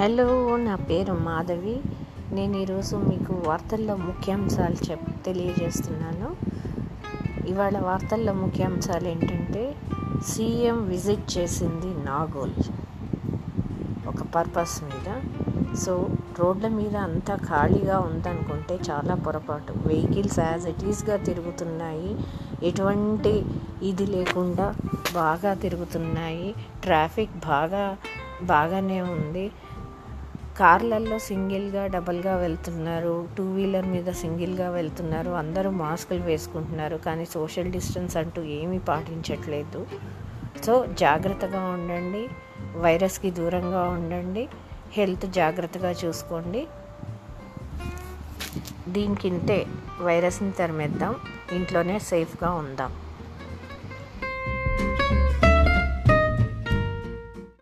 Hello నా పేరు మాధవి. నేను ఈరోజు మీకు వార్తల్లో ముఖ్యాంశాలు చెప్ తెలియజేస్తున్నాను. ఇవాళ వార్తల్లో ముఖ్యాంశాలు ఏంటంటే సీఎం విజిట్ చేసింది నాగోల్. ఒక పర్పస్ మీద. సో రోడ్ల మీద అంతా ఖాళీగా ఉందనుకుంటే చాలా పొరపాటు. వెహికల్స్ యాజ్ ఇట్ ఈస్గా తిరుగుతున్నాయి. ఎటువంటి ఇది లేకుండా బాగా తిరుగుతున్నాయి. ట్రాఫిక్ బాగా బాగానే ఉంది. కార్లల్లో సింగిల్గా డబల్గా వెళ్తున్నారు. టూ వీలర్ మీద సింగిల్గా వెళ్తున్నారు. అందరూ మాస్కులు వేసుకుంటున్నారు. కానీ సోషల్ డిస్టెన్స్ అంటూ ఏమీ పాటించట్లేదు. సో జాగ్రత్తగా ఉండండి. వైరస్కి దూరంగా ఉండండి. హెల్త్ జాగ్రత్తగా చూసుకోండి. దీనికింతే వైరస్ని తరిమేద్దాం. ఇంట్లోనే సేఫ్గా ఉందాం.